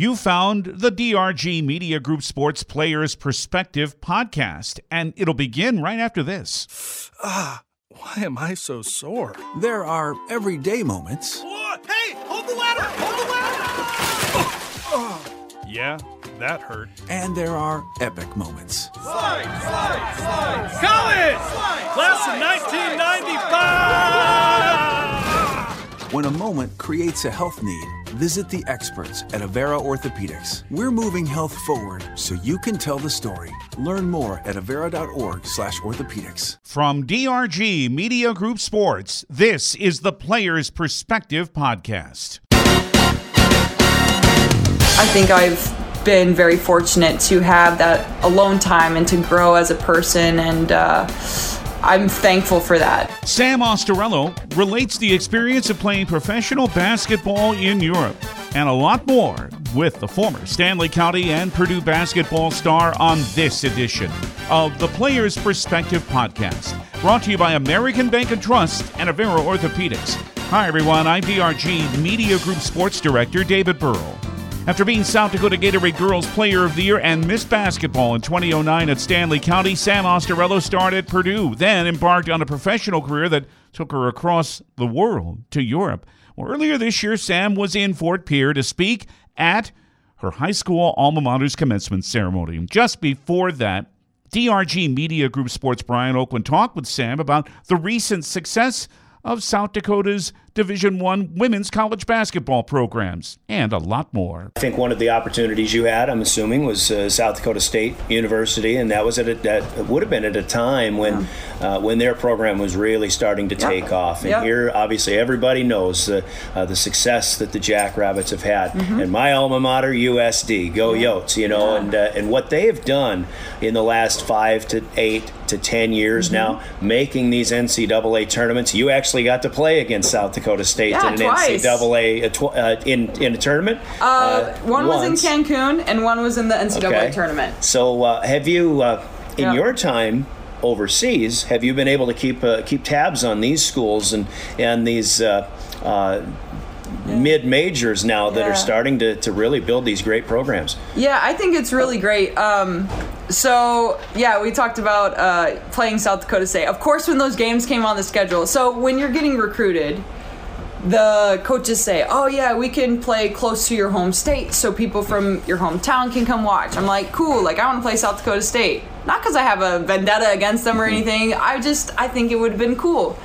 You found the DRG Media Group Sports Players Perspective podcast, and it'll begin right after this. Ah, why am I so sore? There are everyday moments. Whoa, hey, hold the ladder! Hold the ladder! Oh, yeah, that hurt. And there are epic moments. Slide, slide, slide! College! Class of 1995! When a moment creates a health need, visit the experts at Avera Orthopedics. We're moving health forward so you can tell the story. Learn more at avera.org/orthopedics. From DRG Media Group Sports, this is the Players Perspective podcast. I think I've been very fortunate to have that alone time and to grow as a person, and uh, I'm thankful for that. Sam Ostarello relates the experience of playing professional basketball in Europe and a lot more with the former Stanley County and Purdue basketball star on this edition of the Players Perspective podcast, brought to you by American Bank and Trust and Avera Orthopedics. Hi, everyone. I'm DRG Media Group Sports Director David Burrow. After being South Dakota Gatorade Girls Player of the Year and Miss Basketball in 2009 at Stanley County, Sam Ostarello started at Purdue, then embarked on a professional career that took her across the world to Europe. Well, earlier this year, Sam was in Fort Pierre to speak at her high school alma mater's commencement ceremony. Just before that, DRG Media Group Sports Brian Oakland talked with Sam about the recent success of South Dakota's Division One women's college basketball programs, and a lot more. I think one of the opportunities you had, I'm assuming, was uh, South Dakota State University, and that was at a, that would have been at a time when uh, when their program was really starting to take Yep. off. And Yep. here, obviously, everybody knows uh, uh, the success that the Jackrabbits have had. Mm-hmm. And my alma mater, USD, go Yotes, you know, and uh, and what they have done in the last five to eight to ten years Mm-hmm. now, making these NCAA tournaments. You actually got to play against South Dakota State Yeah, in an twice. NCAA uh, tw- uh, in in a tournament. Uh, one was in Cancun, and one was in the NCAA Okay. tournament. So, uh, have you, uh, in Yeah. your time overseas, have you been able to keep uh, keep tabs on these schools and and these uh, uh, mid majors now that Yeah. are starting to, to really build these great programs? Yeah, I think it's really great. Um, so yeah, we talked about uh, playing South Dakota State. Of course, when those games came on the schedule. So when you're getting recruited, the coaches say, "Oh yeah, we can play close to your home state, so people from your hometown can come watch." I'm like, "Cool! Like I want to play South Dakota State, not because I have a vendetta against them or mm-hmm. anything. I just I think it would have been cool."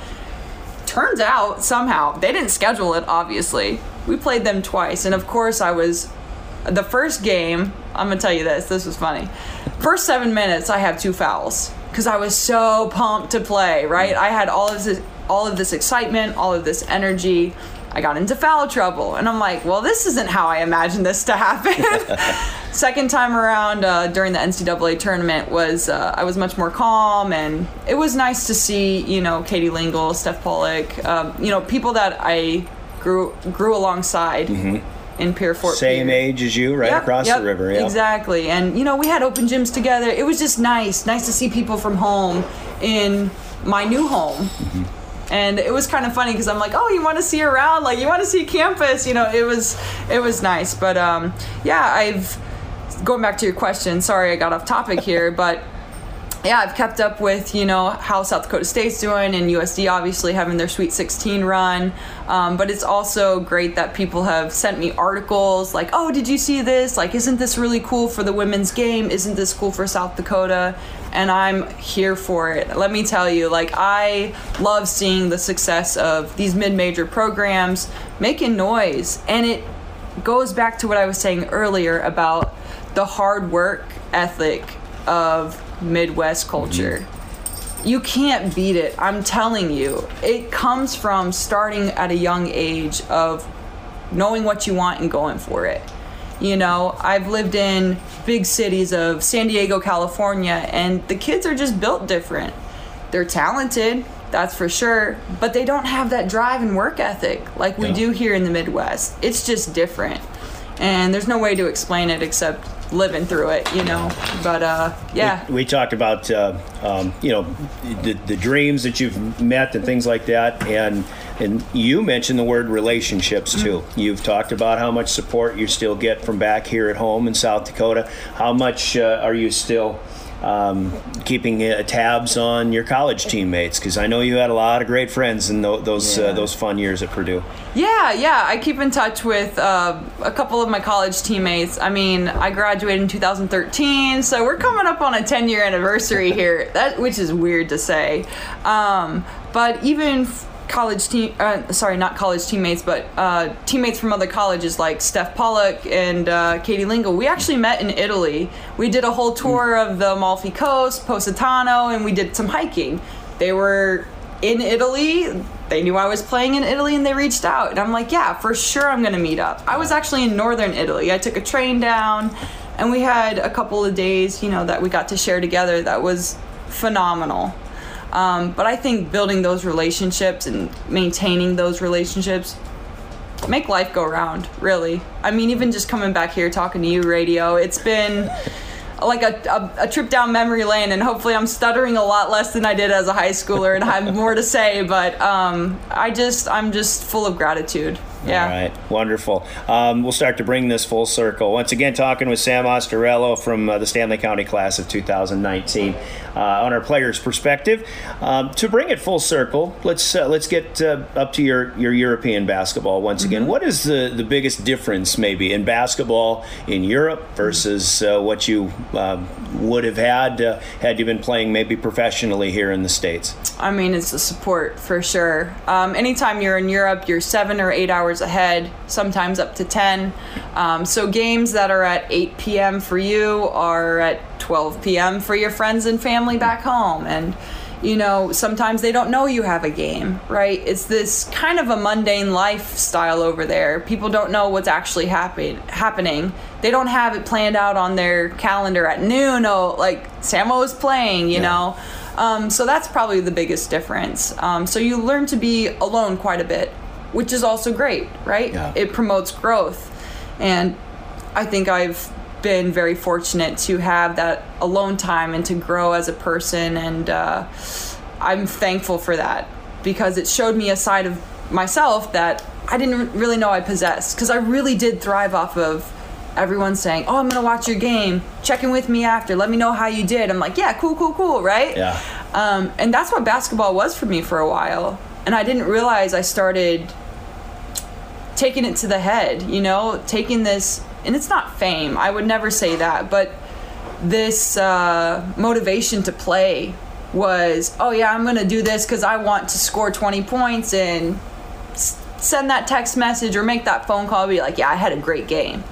Turns out somehow they didn't schedule it. Obviously, we played them twice, and of course I was the first game. I'm gonna tell you this. This was funny. First seven minutes, I have two fouls because I was so pumped to play. Right, mm-hmm. I had all of this, all of this excitement, all of this energy. I got into foul trouble, and I'm like, well, this isn't how I imagined this to happen. Second time around uh, during the NCAA tournament was uh, I was much more calm, and it was nice to see you know Katie Lingle, Steph Pollock, um, you know people that I grew grew alongside in Pier Fort. Mm-hmm. Same Pierre. age as you, right Yep, across yep, the river. Yeah. Exactly. And you know, we had open gyms together. It was just nice. Nice to see people from home in my new home. And it was kind of funny because I'm like, oh, you want to see around, like you want to see campus, you know. It was, it was nice, but um, yeah, I've going back to your question. Sorry, I got off topic here, but yeah, I've kept up with you know how South Dakota State's doing and USD obviously having their Sweet 16 run. Um, but it's also great that people have sent me articles like, "Oh, did you see this? Like, isn't this really cool for the women's game? Isn't this cool for South Dakota?" And I'm here for it. Let me tell you, like, I love seeing the success of these mid-major programs making noise, and it goes back to what I was saying earlier about the hard work ethic of Midwest culture. You can't beat it. I'm telling you. It comes from starting at a young age of knowing what you want and going for it. You know, I've lived in big cities of San Diego, California, and the kids are just built different. They're talented, that's for sure, but they don't have that drive and work ethic like we Yeah. do here in the Midwest. It's just different. And there's no way to explain it except living through it, you know. But uh yeah. We, we talked about uh, um, you know the, the dreams that you've met and things like that, and And you mentioned the word relationships too. Mm-hmm. You've talked about how much support you still get from back here at home in South Dakota. How much uh, are you still um, keeping uh, tabs on your college teammates? Because I know you had a lot of great friends in tho- those uh, those fun years at Purdue. Yeah, yeah. I keep in touch with uh, a couple of my college teammates. I mean, I graduated in 2013, so we're coming up on a 10 year anniversary here. That which is weird to say, um, but even f- college team, uh, sorry, not college teammates, but uh, teammates from other colleges like Steph Pollock and uh, Katie Lingle. We actually met in Italy. We did a whole tour of the Amalfi Coast, Positano, and we did some hiking. They were in Italy. They knew I was playing in Italy and they reached out. And I'm like, yeah, for sure I'm going to meet up. I was actually in northern Italy. I took a train down and we had a couple of days, you know, that we got to share together that was phenomenal. Um, but I think building those relationships and maintaining those relationships make life go round, really. I mean, even just coming back here talking to you, radio, it's been like a, a, a trip down memory lane, and hopefully I'm stuttering a lot less than I did as a high schooler and have more to say, but um, I just, I'm just full of gratitude. Yeah. All right, wonderful. Um, we'll start to bring this full circle. Once again, talking with Sam Ostarello from uh, the Stanley County class of 2019 uh, on our players' perspective. Um, to bring it full circle, let's uh, let's get uh, up to your, your European basketball once again. What is the, the biggest difference, maybe, in basketball in Europe versus uh, what you would have had uh, had you been playing maybe professionally here in the states? I mean, it's the support for sure. Um, anytime you're in Europe, you're seven or eight hours ahead, sometimes up to 10. Um, so games that are at 8 p.m. for you are at 12 p.m. for your friends and family back home. And, you know, sometimes they don't know you have a game, right? It's this kind of a mundane lifestyle over there. People don't know what's actually happen- happening. They don't have it planned out on their calendar at noon. Oh, like Samo is playing, you know? Um, so that's probably the biggest difference. Um, so you learn to be alone quite a bit, which is also great, right? Yeah. It promotes growth. And I think I've been very fortunate to have that alone time and to grow as a person. And uh, I'm thankful for that because it showed me a side of myself that I didn't really know I possessed. Because I really did thrive off of everyone saying, Oh, I'm going to watch your game. Check in with me after. Let me know how you did. I'm like, Yeah, cool, cool, cool, right? Yeah. Um, and that's what basketball was for me for a while. And I didn't realize I started taking it to the head, you know, taking this, and it's not fame, I would never say that, but this uh, motivation to play was, oh yeah, I'm gonna do this because I want to score 20 points and s- send that text message or make that phone call, be like, yeah, I had a great game.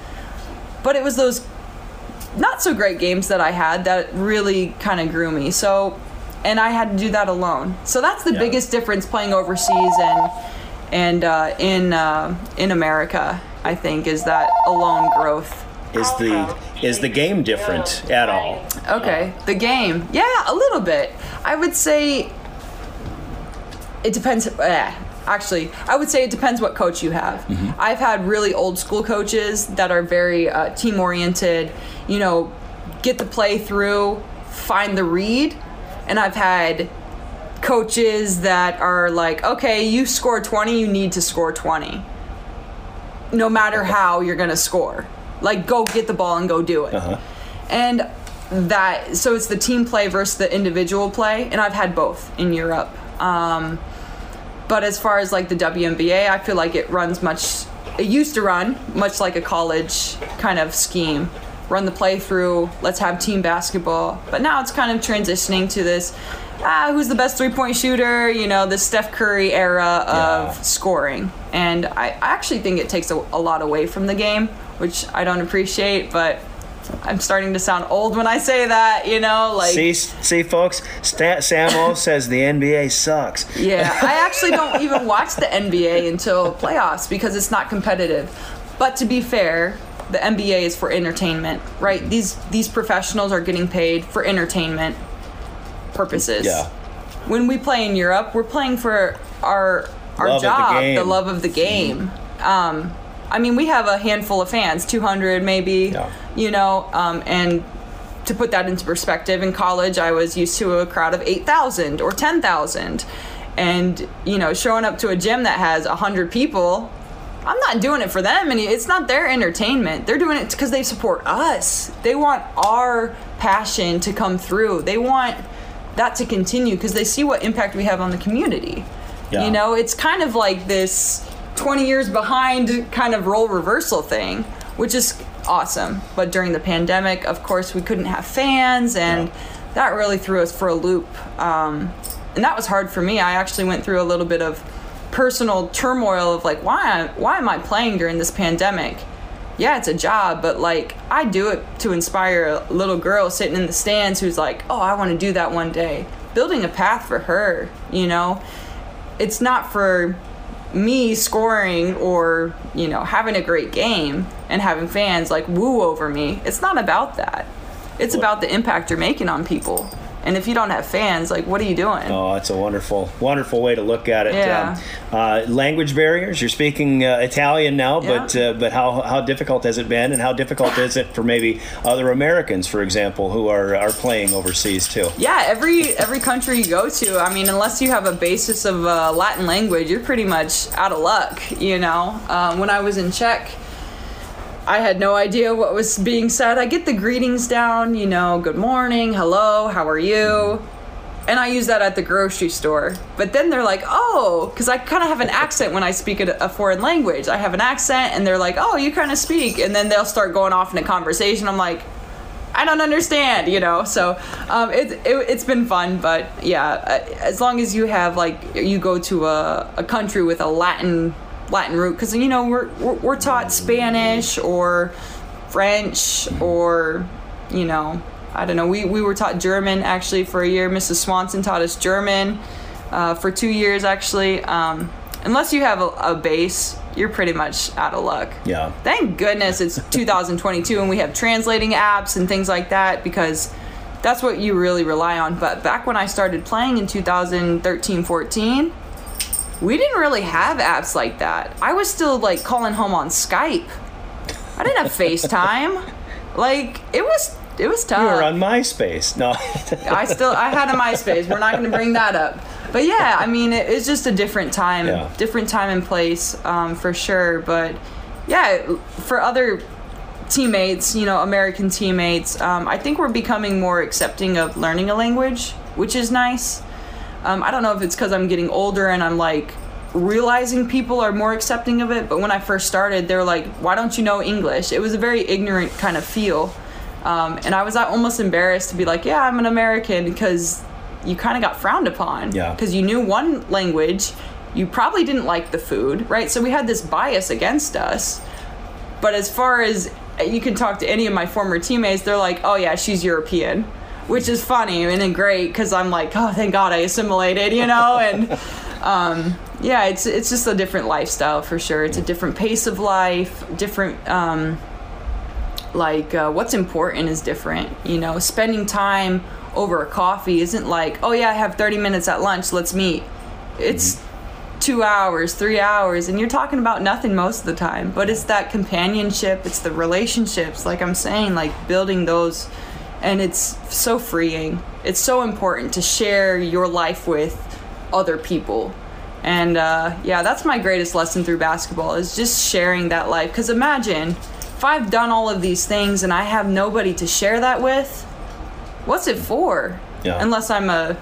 But it was those not so great games that I had that really kind of grew me. So, and I had to do that alone. So that's the Yeah. biggest difference playing overseas and and uh, in uh, in America. I think is that alone growth. Is the is the game different at all? Okay, the game. Yeah, a little bit. I would say it depends. Eh, actually, I would say it depends what coach you have. I've had really old school coaches that are very uh, team oriented. You know, get the play through, find the read, and I've had coaches that are like, okay, you score 20, you need to score 20. No matter how you're going to score. Like, go get the ball and go do it. And that, so it's the team play versus the individual play. And I've had both in Europe. Um, but as far as like the WNBA, I feel like it runs much, it used to run much like a college kind of scheme. Run the play through, let's have team basketball. But now it's kind of transitioning to this ah, who's the best three point shooter, you know, the Steph Curry era of Yeah. scoring. And I, I actually think it takes a, a lot away from the game, which I don't appreciate, but I'm starting to sound old when I say that, you know, like. See, see, folks. Samo says the NBA sucks. Yeah, I actually don't even watch the NBA until playoffs because it's not competitive. But to be fair, the NBA is for entertainment, right? These these professionals are getting paid for entertainment purposes. Yeah. When we play in Europe, we're playing for our our Love the job, game. Mm-hmm. love of the game. Um, I mean, we have a handful of fans, 200 maybe, Yeah. you know, um, and to put that into perspective, in college I was used to a crowd of 8,000 or 10,000. And, you know, showing up to a gym that has 100 people, I'm not doing it for them. And it's not their entertainment. They're doing it because they support us. They want our passion to come through. They want that to continue because they see what impact we have on the community. Yeah. You know, it's kind of like this 20 years behind kind of role reversal thing, which is awesome. But during the pandemic, of course, we couldn't have fans, and Yeah. that really threw us for a loop. Um, and that was hard for me. I actually went through a little bit of personal turmoil of like, why, why am I playing during this pandemic? Yeah, it's a job, but like I do it to inspire a little girl sitting in the stands who's like, oh, I want to do that one day. Building a path for her, you know? It's not for me scoring or, you know, having a great game and having fans like woo over me. It's not about that. It's about the impact you're making on people. And if you don't have fans, like, what are you doing? Oh, that's a wonderful, wonderful way to look at it. Yeah. Um, uh, language barriers. You're speaking uh, Italian now, but uh, but how, how difficult has it been, and how difficult is it for maybe other Americans, for example, who are are playing overseas too? Yeah, every every country you go to, I mean, unless you have a basis of uh, Latin language, you're pretty much out of luck. You know, um, when I was in Czech, I had no idea what was being said. I get the greetings down, you know, good morning, hello, how are you? And I use that at the grocery store. But then they're like, oh, because I kind of have an accent when I speak a, foreign language. I have an accent, and they're like, oh, you kind of speak. And then they'll start going off in a conversation. I'm like, I don't understand, you know. So um, it, it it's been fun, but yeah, uh, as long as you have like you go to a, a country with a Latin Latin root, because you know we're, we're we're taught Spanish or French or you know I don't know. We we were taught German actually for a year. Mrs. Swanson taught us German uh, for two years actually. Um, unless you have a, a base, you're pretty much out of luck. Yeah. Thank goodness it's 2022 and we have translating apps and things like that because that's what you really rely on. But back when I started playing in 2013 14, we didn't really have apps like that. I was still like calling home on Skype. I didn't have FaceTime. Like it was it was tough. You were on MySpace. No. I still I had a MySpace. We're not going to bring that up. But yeah, I mean, it, it's just a different time, Yeah. different time and place um, for sure. But yeah, for other teammates, you know, American teammates, um, I think we're becoming more accepting of learning a language, which is nice. Um, I don't know if it's because I'm getting older and I'm like realizing people are more accepting of it. But when I first started, they were like, "Why don't you know English?" It was a very ignorant kind of feel, um, and I was almost embarrassed to be like, "Yeah, I'm an American," because you kind of got frowned upon. Yeah. Because you knew one language, you probably didn't like the food, right? So we had this bias against us. But as far as you can talk to any of my former teammates, they're like, "Oh yeah, she's European," which is funny and then great because I'm like, "Oh, thank God I assimilated," you know, and um, yeah, it's it's just a different lifestyle for sure. It's a different pace of life, different. Um, like uh, what's important is different you know spending time over a coffee isn't like oh yeah i have 30 minutes at lunch let's meet it's two hours three hours and you're talking about nothing most of the time but it's that companionship it's the relationships like i'm saying like building those and it's so freeing. It's so important to share your life with other people. And uh, yeah that's my greatest lesson through basketball is just sharing that life. Because imagine if i've done all of these things and i have nobody to share that with what's it for? Yeah. unless i'm a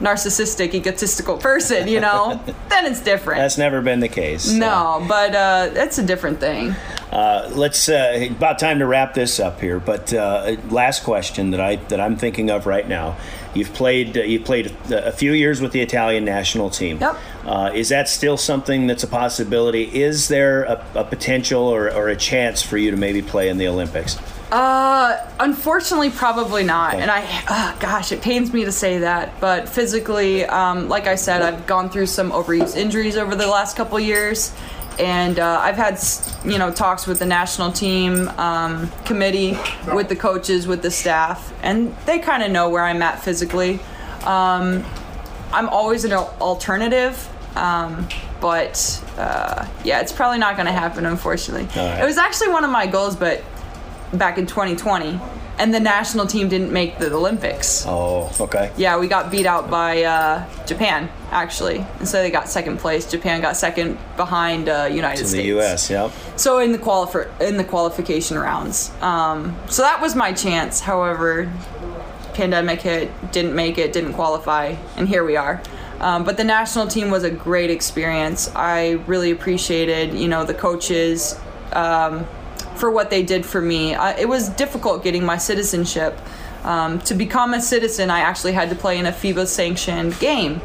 narcissistic egotistical person you know? Then it's different. That's never been the case. no but uh, that's a different thing Uh, let's uh, about time to wrap this up here. But uh, last question that I that I'm thinking of right now. You've played uh, you played a, a few years with the Italian national team. Yep. Uh, is that still something that's a possibility? Is there a, a potential or, or a chance for you to maybe play in the Olympics? Uh, unfortunately, probably not. Okay. And I, uh, gosh, it pains me to say that, but physically, um, like I said, I've gone through some overuse injuries over the last couple years, and uh, I've had, you know, talks with the national team um, committee, with the coaches, with the staff, and they kind of know where I'm at physically. Um, I'm always an alternative. Um, but uh, yeah, it's probably not going to happen, unfortunately. Right. It was actually one of my goals, but back in 2020, and the national team didn't make the Olympics. Oh, okay. Yeah, we got beat out by uh, Japan. actually. And so they got second place. Japan got second behind uh, United In States. the U.S., yep. So in the qualifi- in the qualification rounds. Um, so that was my chance. However, pandemic hit, didn't make it, didn't qualify, and here we are. Um, but the national team was a great experience. I really appreciated, you know, the coaches um, for what they did for me. I, it was difficult getting my citizenship. Um, to become a citizen, I actually had to play in a FIBA sanctioned game.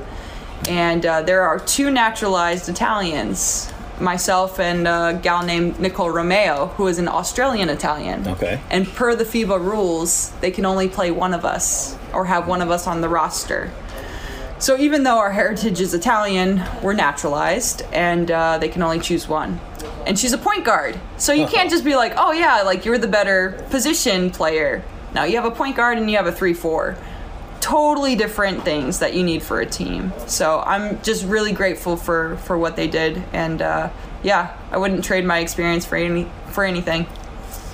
And uh, there are two naturalized Italians, myself and a gal named Nicole Romeo, who is an Australian Italian. Okay. And per the FIBA rules, they can only play one of us or have one of us on the roster. So even though our heritage is Italian, we're naturalized, and uh, they can only choose one. And she's a point guard, so you can't just be like, "Oh yeah, like you're the better position player." Now you have a point guard and you have a three-four. Totally different things that you need for a team. So I'm just really grateful for for what they did, and uh, yeah, I wouldn't trade my experience for any for anything.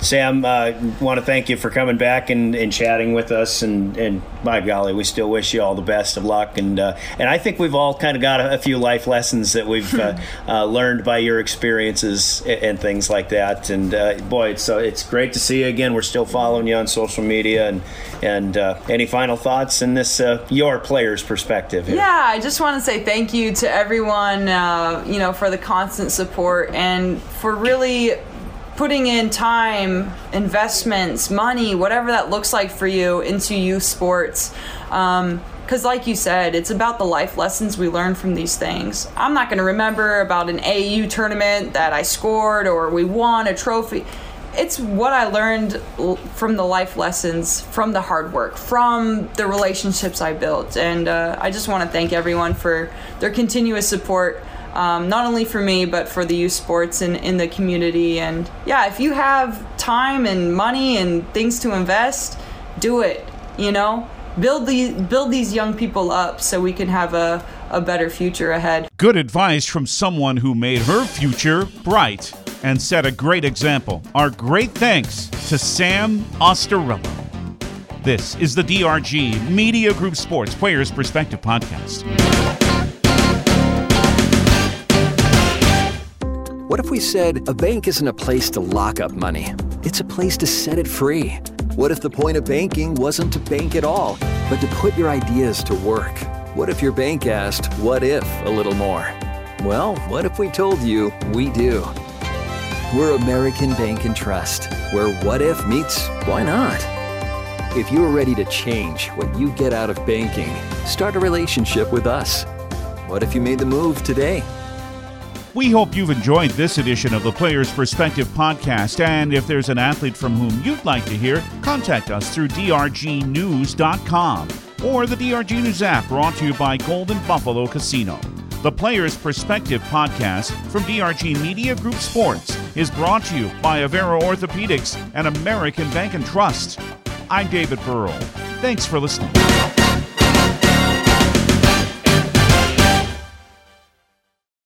Sam, uh, want to thank you for coming back and, and chatting with us. And, and by golly, we still wish you all the best of luck. And uh, and I think we've all kind of got a, a few life lessons that we've uh, uh, learned by your experiences and, and things like that. And uh, boy, it's uh, it's great to see you again. We're still following you on social media. And and uh, any final thoughts in this uh, your player's perspective? Here? Yeah, I just want to say thank you to everyone, uh, you know, for the constant support and for really putting in time, investments, money, whatever that looks like for you into youth sports. Because, like you said, it's about the life lessons we learn from these things. I'm not going to remember about an AU tournament that I scored or we won a trophy. It's what I learned from the life lessons, from the hard work, from the relationships I built. And uh, I just want to thank everyone for their continuous support um, not only for me but for the youth sports in, in the community and yeah if you have time and money and things to invest do it you know build these build these young people up so we can have a, a better future ahead Good advice from someone who made her future bright and set a great example. Our great thanks to Sam Ostarello. This is the DRG Media Group Sports Players Perspective Podcast. What if we said a bank isn't a place to lock up money? It's a place to set it free. What if the point of banking wasn't to bank at all, but to put your ideas to work? What if your bank asked, What if a little more? Well, what if we told you we do? We're American Bank and Trust, where what if meets why not? If you're ready to change what you get out of banking, start a relationship with us. What if you made the move today? We hope you've enjoyed this edition of the Players Perspective podcast. And if there's an athlete from whom you'd like to hear, contact us through drgnews.com or the DRG News app brought to you by Golden Buffalo Casino. The Players Perspective podcast from DRG Media Group Sports is brought to you by Avera Orthopedics and American Bank and Trust. I'm David Burrell. Thanks for listening.